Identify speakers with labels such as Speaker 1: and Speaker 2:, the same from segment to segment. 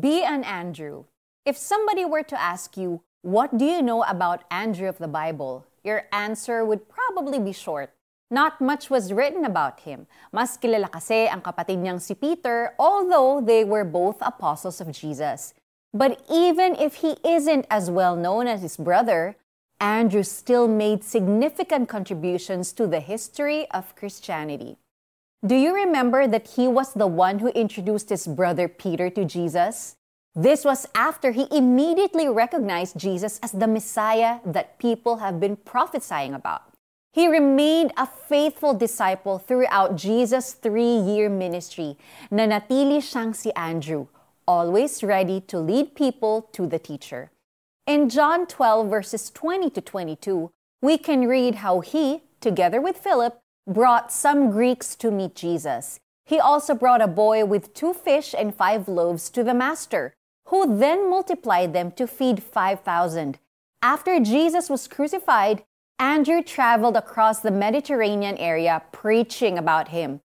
Speaker 1: Be an Andrew. If somebody were to ask you, What do you know about Andrew of the Bible? your answer would probably be short. Not much was written about him. Mas kilala kasi ang kapatid niyang si Peter, although they were both apostles of Jesus. But even if he isn't as well known as his brother, Andrew still made significant contributions to the history of Christianity. Do you remember that he was the one who introduced his brother Peter to Jesus? This was after he immediately recognized Jesus as the Messiah that people have been prophesying about. He remained a faithful disciple throughout Jesus' three-year ministry. Nanatili siyang si Andrew, always ready to lead people to the teacher. In John 12 verses 20 to 22, we can read how he, together with Philip, brought some Greeks to meet Jesus. He also brought a boy with two fish and five loaves to the master, who then multiplied them to feed 5,000. After Jesus was crucified, Andrew traveled across the Mediterranean area preaching about him.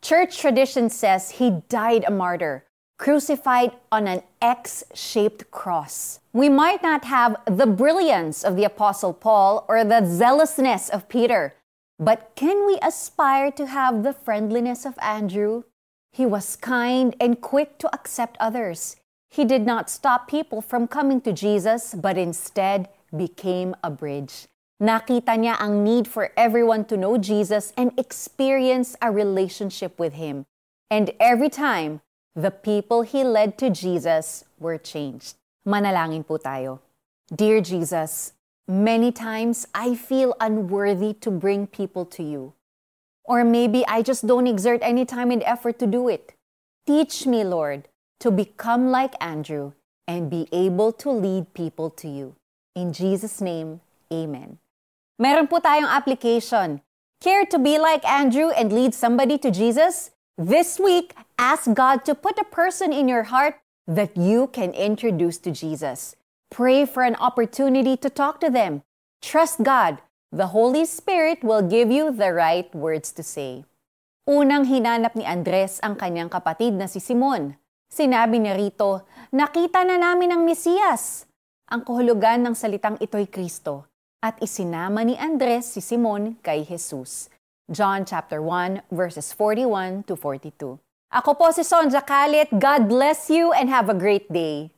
Speaker 1: Church tradition says he died a martyr, crucified on an X shaped cross. We might not have the brilliance of the Apostle Paul or the zealousness of Peter, but can we aspire to have the friendliness of Andrew? He was kind and quick to accept others. He did not stop people from coming to Jesus, but instead became a bridge. Nakita niya ang need for everyone to know Jesus and experience a relationship with Him. And every time, the people He led to Jesus were changed. Manalangin po tayo. Dear Jesus, Many times I feel unworthy to bring people to you. Or maybe I just don't exert any time and effort to do it. Teach me, Lord, to become like Andrew and be able to lead people to you. In Jesus' name, Amen. Meron po tayong application. Care to be like Andrew and lead somebody to Jesus? This week, ask God to put a person in your heart that you can introduce to Jesus. Pray for an opportunity to talk to them. Trust God. The Holy Spirit will give you the right words to say. Unang hinanap ni Andres ang kanyang kapatid na si Simon. Sinabi ni rito, nakita na namin ang Mesiyas. Ang kahulugan ng salitang ito'y Kristo at isinama ni Andres si Simon kay Jesus. John chapter 1 verses 41 to 42. Ako po si Sonja Kalit. God bless you and have a great day.